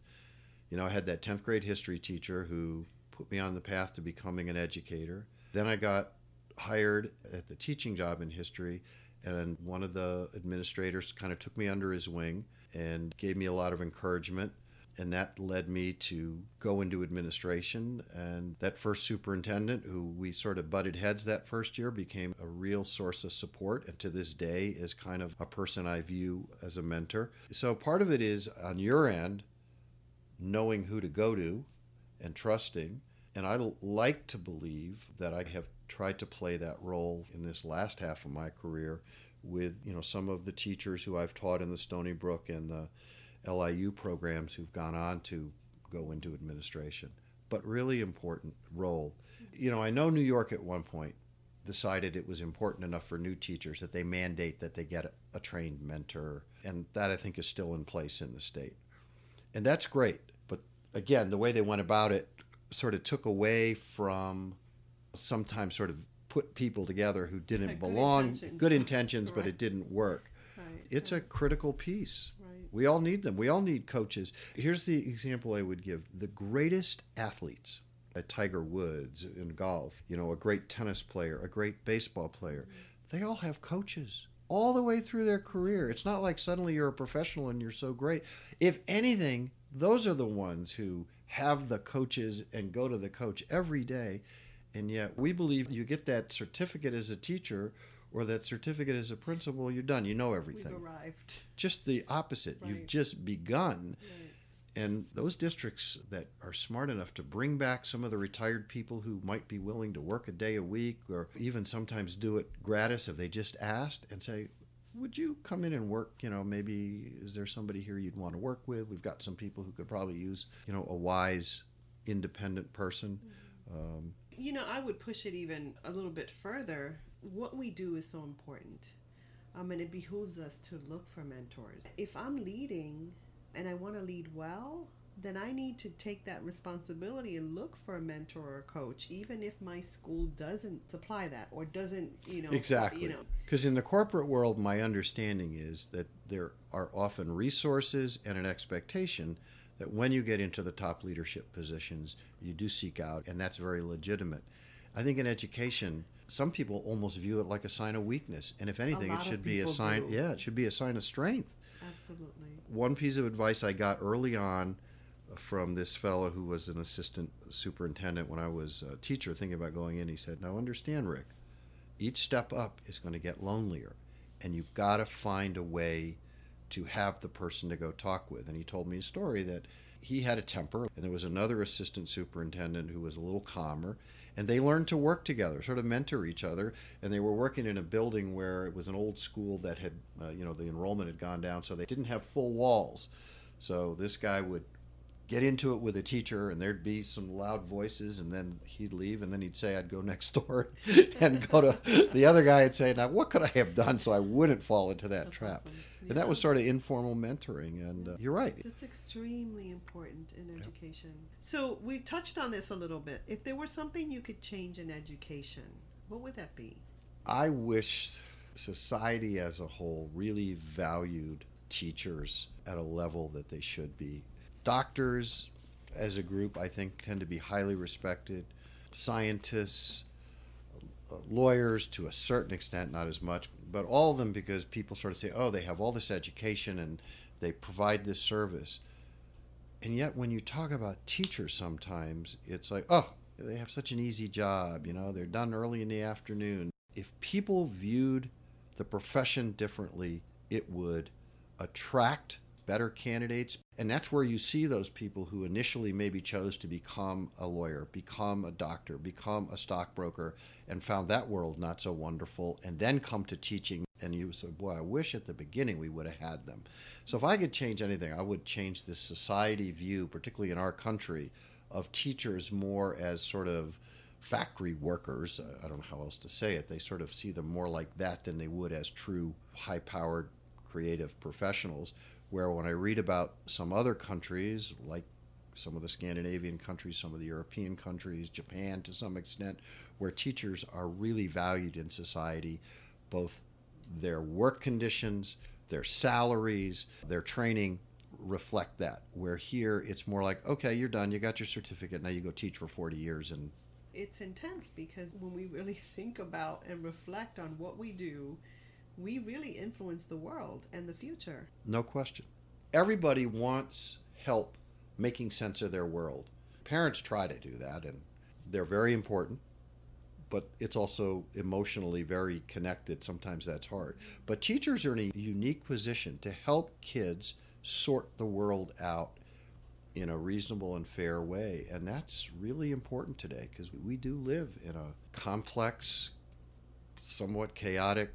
you know, I had that 10th grade history teacher who put me on the path to becoming an educator. Then I got hired at the teaching job in history and one of the administrators kind of took me under his wing and gave me a lot of encouragement. And that led me to go into administration. And that first superintendent, who we sort of butted heads that first year, became a real source of support. And to this day is kind of a person I view as a mentor. So part of it is on your end, knowing who to go to and trusting. And I like to believe that I have tried to play that role in this last half of my career with you know some of the teachers who I've taught in the Stony Brook and the LIU programs who've gone on to go into administration. But really important role. You know, I know New York at one point decided it was important enough for new teachers that they mandate that they get a, trained mentor, and that I think is still in place in the state. And that's great. But again, the way they went about it sort of took away from sometimes sort of put people together who didn't Had belong, good intentions, good intentions but it didn't work. Right, It's a critical piece. Right. We all need them. We all need coaches. Here's the example I would give the greatest athletes. A Tiger Woods in golf, you know, a great tennis player, a great baseball player. Mm-hmm. They all have coaches all the way through their career. It's not like suddenly you're a professional and you're so great. If anything, those are the ones who have the coaches and go to the coach every day. And yet we believe you get that certificate as a teacher or that certificate as a principal, you're done. You know everything. We've arrived. Just the opposite. You've just begun. Right. And those districts that are smart enough to bring back some of the retired people who might be willing to work a day a week or even sometimes do it gratis if they just asked and say, would you come in and work? You know, maybe is there somebody here you'd want to work with? We've got some people who could probably use, you know, a wise, independent person. Um, you know, I would push it even a little bit further. What we do is so important. Um, and it behooves us to look for mentors. If I'm leading and I want to lead well, then I need to take that responsibility and look for a mentor or a coach, even if my school doesn't supply that or doesn't, you know, exactly. You know, because in the corporate world, my understanding is that there are often resources and an expectation that when you get into the top leadership positions, you do seek out, and that's very legitimate. I think in education, some people almost view it like a sign of weakness, and if anything, it should be a sign. Do. Yeah, it should be a sign of strength. Absolutely. One piece of advice I got early on from this fellow who was an assistant superintendent when I was a teacher, thinking about going in, he said, "Now understand, Rick, each step up is going to get lonelier, and you've got to find a way." to have the person to go talk with. And he told me a story that he had a temper, and there was another assistant superintendent who was a little calmer. And they learned to work together, sort of mentor each other. And they were working in a building where it was an old school that had, uh, you know, the enrollment had gone down, so they didn't have full walls. So this guy would get into it with a teacher and there'd be some loud voices and then he'd leave and then he'd say I'd go next door (laughs) and go to the other guy and say now what could I have done so I wouldn't fall into that That's trap awesome. and that was sort of informal mentoring and uh, you're right it's extremely important in education. So we've touched on this a little bit. If there were something you could change in education, what would that be? I wish society as a whole really valued teachers at a level that they should be. Doctors, as a group, I think tend to be highly respected. Scientists, uh, lawyers to a certain extent, not as much, but all of them because people sort of say, oh, they have all this education and they provide this service. And yet, when you talk about teachers, sometimes it's like, oh, they have such an easy job, you know, they're done early in the afternoon. If people viewed the profession differently, it would attract better candidates. And that's where you see those people who initially maybe chose to become a lawyer, become a doctor, become a stockbroker, and found that world not so wonderful, and then come to teaching. And you said, Boy, I wish at the beginning we would have had them. So if I could change anything, I would change this society view, particularly in our country, of teachers more as sort of factory workers. I don't know how else to say it. They sort of see them more like that than they would as true high powered creative professionals. Where when I read about some other countries, like some of the Scandinavian countries, some of the European countries, Japan to some extent, where teachers are really valued in society, both their work conditions, their salaries, their training reflect that. Where here it's more like, okay, you're done, you got your certificate, now you go teach for 40 years and It's intense because when we really think about and reflect on what we do, we really influence the world and the future. No question. Everybody wants help making sense of their world. Parents try to do that, and they're very important, but it's also emotionally very connected. Sometimes that's hard. But teachers are in a unique position to help kids sort the world out in a reasonable and fair way. And that's really important today because we do live in a complex, somewhat chaotic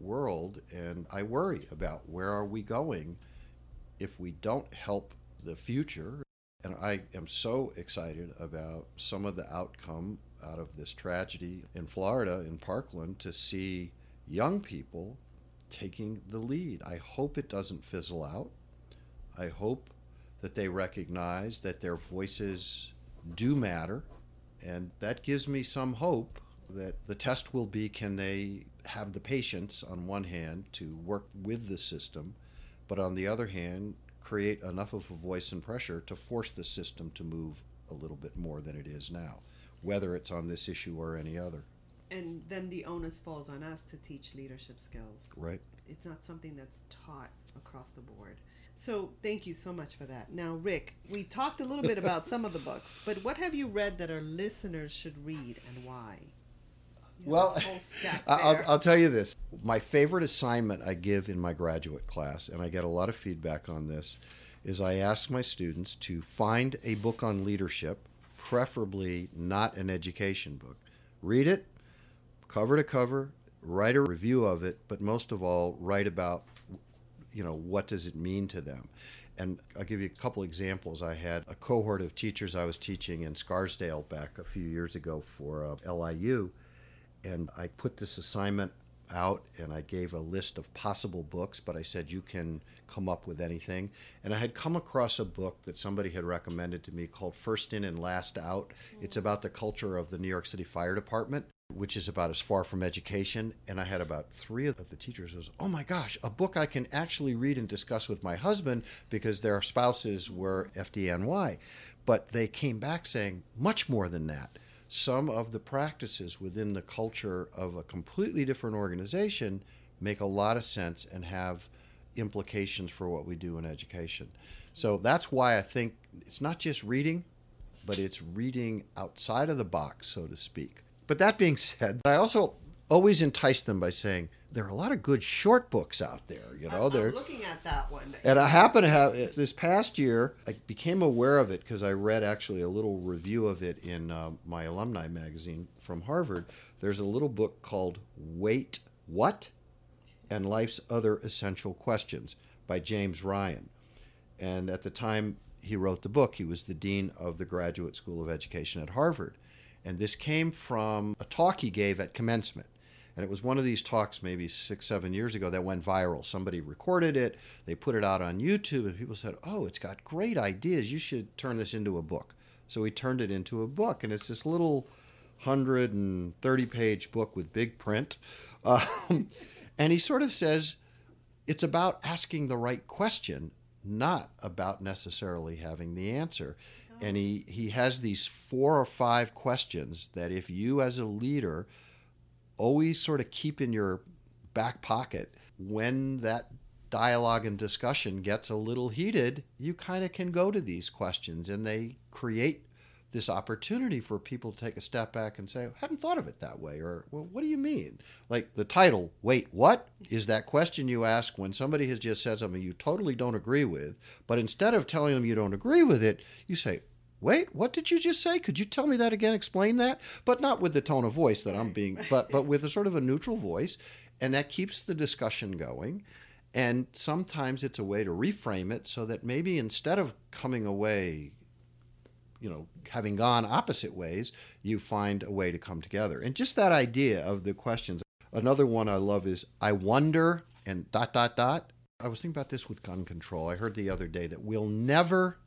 world and I worry about where are we going if we don't help the future and I am so excited about some of the outcome out of this tragedy in Florida in Parkland to see young people taking the lead. I hope it doesn't fizzle out. I hope that they recognize that their voices do matter and that gives me some hope that the test will be can they have the patience on one hand to work with the system, but on the other hand, create enough of a voice and pressure to force the system to move a little bit more than it is now, whether it's on this issue or any other. And then the onus falls on us to teach leadership skills. Right. It's not something that's taught across the board. So thank you so much for that. Now, Rick, we talked a little bit about (laughs) some of the books, but what have you read that our listeners should read and why? You have Well, a whole stack I'll. I'll tell you this. My favorite assignment I give in my graduate class, and I get a lot of feedback on this, is I ask my students to find a book on leadership, preferably not an education book. Read it cover to cover, write a review of it, but most of all, write about you know what does it mean to them. And I'll give you a couple examples. I had a cohort of teachers I was teaching in Scarsdale back a few years ago for uh, LIU, and I put this assignment out and I gave a list of possible books, but I said you can come up with anything. And I had come across a book that somebody had recommended to me called First In and Last Out. It's about the culture of the New York City Fire Department, which is about as far from education. And I had about three of the teachers was, oh my gosh, a book I can actually read and discuss with my husband because their spouses were FDNY. But they came back saying much more than that some of the practices within the culture of a completely different organization make a lot of sense and have implications for what we do in education. So that's why I think it's not just reading, but it's reading outside of the box, so to speak. But that being said, I also always entice them by saying, there are a lot of good short books out there. You know, I'm, they're I'm looking at that one. and I happen to have this past year. I became aware of it because I read actually a little review of it in uh, my alumni magazine from Harvard. There's a little book called "Wait What," and Life's Other Essential Questions by James Ryan. And at the time he wrote the book, he was the dean of the Graduate School of Education at Harvard. And this came from a talk he gave at commencement. And it was one of these talks maybe six, seven years ago that went viral. Somebody recorded it, they put it out on YouTube, and people said, Oh, it's got great ideas. You should turn this into a book. So we turned it into a book, and it's this little 130 page book with big print. (laughs) Um, and he sort of says it's about asking the right question, not about necessarily having the answer. And he, he has these four or five questions that if you as a leader always sort of keep in your back pocket when that dialogue and discussion gets a little heated, you kind of can go to these questions and they create this opportunity for people to take a step back and say, I hadn't thought of it that way. Or, well, what do you mean? Like the title, Wait, What? is that question you ask when somebody has just said something you totally don't agree with. But instead of telling them you don't agree with it, you say, Wait, what did you just say? Could you tell me that again? Explain that? But not with the tone of voice that I'm being, but but with a sort of a neutral voice, and that keeps the discussion going. And sometimes it's a way to reframe it so that maybe instead of coming away, you know, having gone opposite ways, you find a way to come together. And just that idea of the questions. Another one I love is I wonder and dot dot dot. I was thinking about this with gun control. I heard the other day that we'll never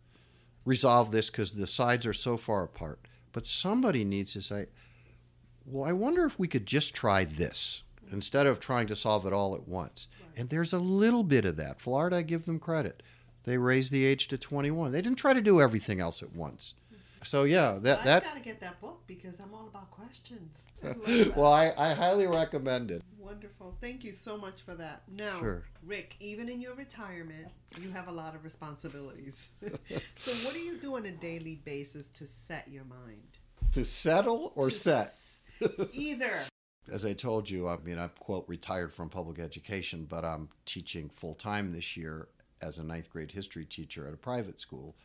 resolve this because the sides are so far apart. But somebody needs to say, well, I wonder if we could just try this instead of trying to solve it all at once. Right. And there's a little bit of that. Florida, I give them credit. They raised the age to 21. They didn't try to do everything else at once. So yeah, that that. I gotta get that book because I'm all about questions. (laughs) I well, I, I highly recommend it. Wonderful. Thank you so much for that. Now, sure. Rick, even in your retirement, you have a lot of responsibilities. (laughs) (laughs) so, what do you do on a daily basis to set your mind? To settle or to set? S- either. As I told you, I mean, I'm quote retired from public education, but I'm teaching full time this year as a ninth grade history teacher at a private school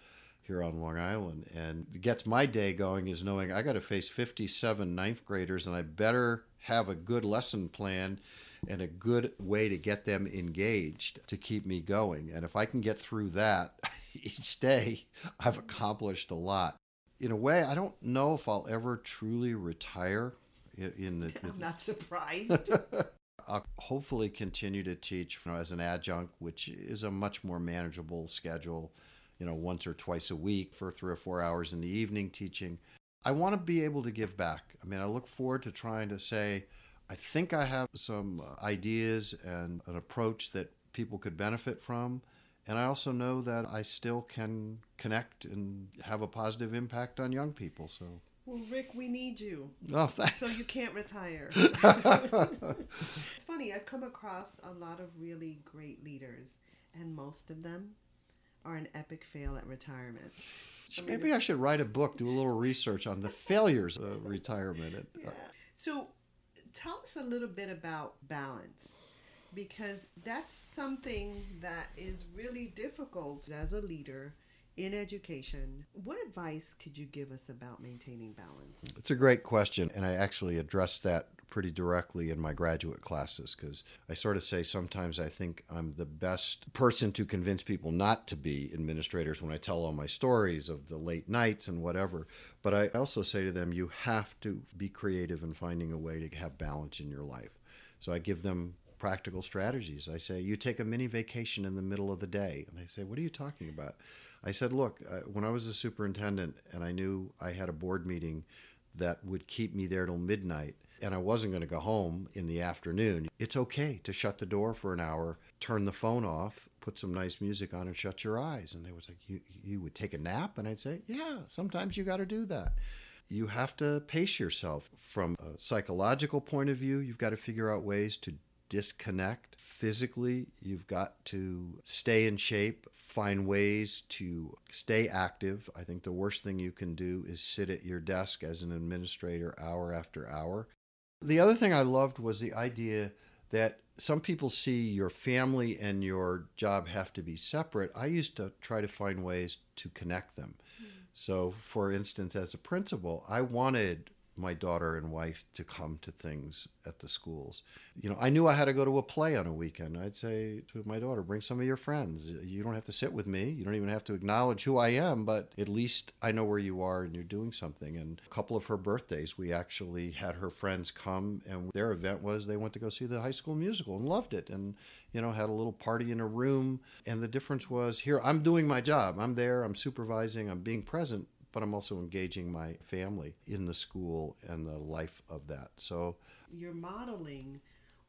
here on Long Island. And gets my day going is knowing I got to face 57 ninth graders and I better have a good lesson plan and a good way to get them engaged to keep me going. And if I can get through that (laughs) each day, I've accomplished a lot. In a way, I don't know if I'll ever truly retire in the, (laughs) I'm not surprised. (laughs) I'll hopefully continue to teach you know, as an adjunct, which is a much more manageable schedule you know, once or twice a week for three or four hours in the evening teaching. I want to be able to give back. I mean, I look forward to trying to say, I think I have some uh, ideas and an approach that people could benefit from. And I also know that I still can connect and have a positive impact on young people. So. Well, Rick, we need you. Oh, thanks. So you can't retire. (laughs) it's funny, I've come across a lot of really great leaders, and most of them are an epic fail at retirement. Maybe I should write a book, do a little research on the failures of retirement. Uh, yeah. So tell us a little bit about balance. because that's something that is really difficult as a leader in education. What advice could you give us about maintaining balance? It's a great question, and I actually addressed that pretty directly in my graduate classes because I sort of say sometimes I think I'm the best person to convince people not to be administrators when I tell all my stories of the late nights and whatever. But I also say to them, you have to be creative in finding a way to have balance in your life. So I give them practical strategies. I say, you take a mini vacation in the middle of the day. And they say, what are you talking about? I said, look, when I was a superintendent and I knew I had a board meeting that would keep me there till midnight, and I wasn't going to go home in the afternoon, it's okay to shut the door for an hour, turn the phone off, put some nice music on, and shut your eyes. And they was like, you, you would take a nap? And I'd say, yeah, sometimes you got to do that. You have to pace yourself from a psychological point of view. You've got to figure out ways to disconnect. Physically, you've got to stay in shape, find ways to stay active. I think the worst thing you can do is sit at your desk as an administrator hour after hour. The other thing I loved was the idea that some people see your family and your job have to be separate. I used to try to find ways to connect them. Mm. So, for instance, as a principal, I wanted my daughter and wife to come to things at the schools. You know, I knew I had to go to a play on a weekend. I'd say to my daughter, bring some of your friends. You don't have to sit with me. You don't even have to acknowledge who I am, but at least I know where you are and you're doing something. And a couple of her birthdays, we actually had her friends come, and their event was they went to go see the high school musical and loved it. And, you know, had a little party in a room. And the difference was here, I'm doing my job. I'm there, I'm supervising, I'm being present but I'm also engaging my family in the school and the life of that. So you're modeling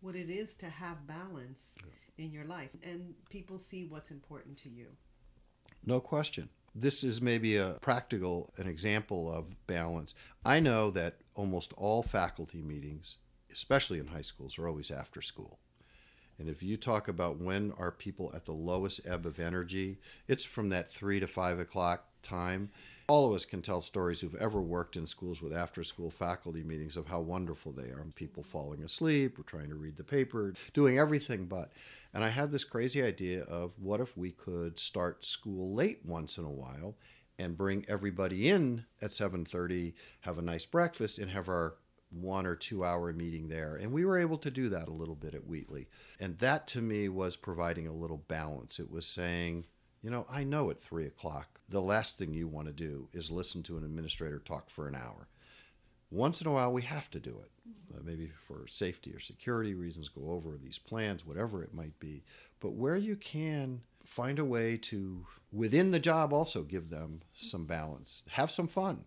what it is to have balance yeah. in your life, and people see what's important to you. No question. This is maybe a practical an example of balance. I know that almost all faculty meetings, especially in high schools, are always after school. And if you talk about when are people at the lowest ebb of energy, it's from that three to five o'clock time. All of us can tell stories who've ever worked in schools with after school faculty meetings of how wonderful they are. People falling asleep, or trying to read the paper, doing everything but. And I had this crazy idea of what if we could start school late once in a while and bring everybody in at 7:30, have a nice breakfast and have our one or two hour meeting there. And we were able to do that a little bit at Wheatley. And that to me was providing a little balance. It was saying, you know, I know at three o'clock, the last thing you want to do is listen to an administrator talk for an hour. Once in a while, we have to do it, uh, maybe for safety or security reasons, go over these plans, whatever it might be. But where you can, find a way to, within the job, also give them some balance, have some fun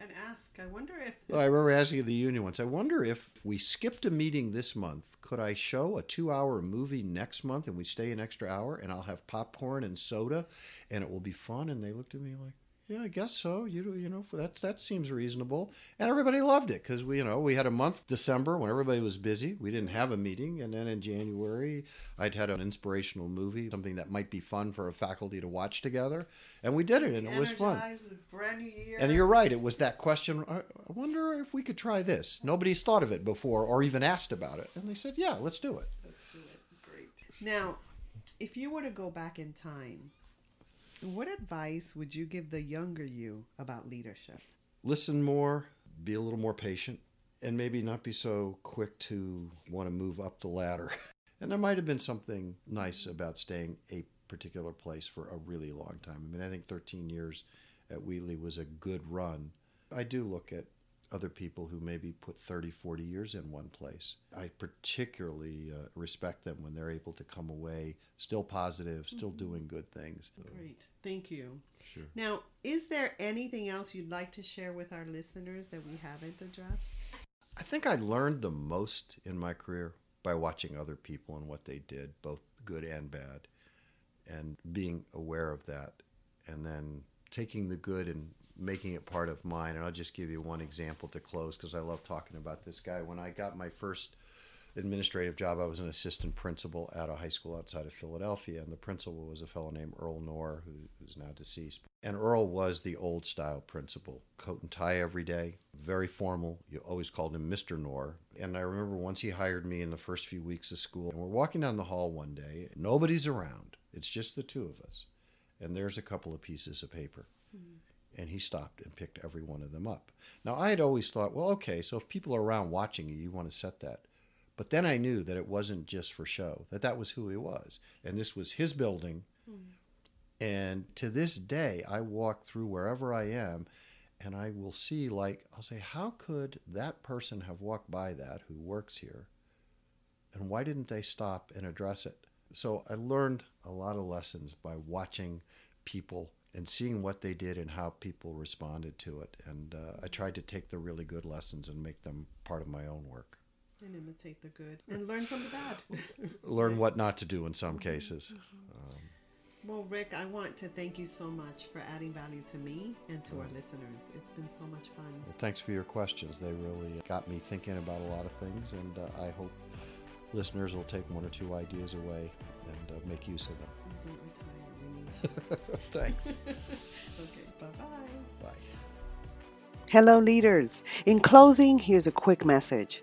and ask. I wonder if. Well, I remember asking the union once. I wonder if we skipped a meeting this month. Could I show a two-hour movie next month, and we stay an extra hour, and I'll have popcorn and soda, and it will be fun? And they looked at me like, yeah, I guess so. You you know that that seems reasonable, and everybody loved it because we you know we had a month December when everybody was busy. We didn't have a meeting, and then in January I'd had an inspirational movie, something that might be fun for a faculty to watch together, and we did it, and it was fun. brand new year. And you're right. It was that question. I wonder if we could try this. Nobody's thought of it before or even asked about it, and they said, "Yeah, let's do it." Let's do it. Great. Now, if you were to go back in time what advice would you give the younger you about leadership? Listen more, be a little more patient, and maybe not be so quick to want to move up the ladder. (laughs) and there might have been something nice about staying a particular place for a really long time. I mean, I think 13 years at Wheatley was a good run. I do look at other people who maybe put 30, 40 years in one place. I particularly uh, respect them when they're able to come away still positive, still mm-hmm. doing good things. Great. Thank you. Sure. Now, is there anything else you'd like to share with our listeners that we haven't addressed? I think I learned the most in my career by watching other people and what they did, both good and bad, and being aware of that, and then taking the good and making it part of mine. And I'll just give you one example to close because I love talking about this guy. When I got my first administrative job, I was an assistant principal at a high school outside of Philadelphia, and the principal was a fellow named Earl Knorr, who, who's now deceased. And Earl was the old style principal, coat and tie every day, very formal. You always called him Mr. Knorr. And I remember once he hired me in the first few weeks of school, and we're walking down the hall one day. Nobody's around. It's just the two of us. And there's a couple of pieces of paper. Mm-hmm. And he stopped and picked every one of them up. Now, I had always thought, well, okay, so if people are around watching you, you want to set that. But then I knew that it wasn't just for show, that that was who he was. And this was his building. Mm-hmm. And to this day, I walk through wherever I am and I will see, like, I'll say, how could that person have walked by that who works here? And why didn't they stop and address it? So I learned a lot of lessons by watching people and seeing what they did and how people responded to it. And uh, I tried to take the really good lessons and make them part of my own work. And imitate the good and learn from the bad. (laughs) learn what not to do in some cases. Mm-hmm. Um, well, Rick, I want to thank you so much for adding value to me and to our listeners. It's been so much fun. Well, thanks for your questions. They really got me thinking about a lot of things, and uh, I hope listeners will take one or two ideas away and uh, make use of them. Don't retire. (laughs) thanks. (laughs) okay, bye-bye. Bye. Hello, leaders. In closing, here's a quick message.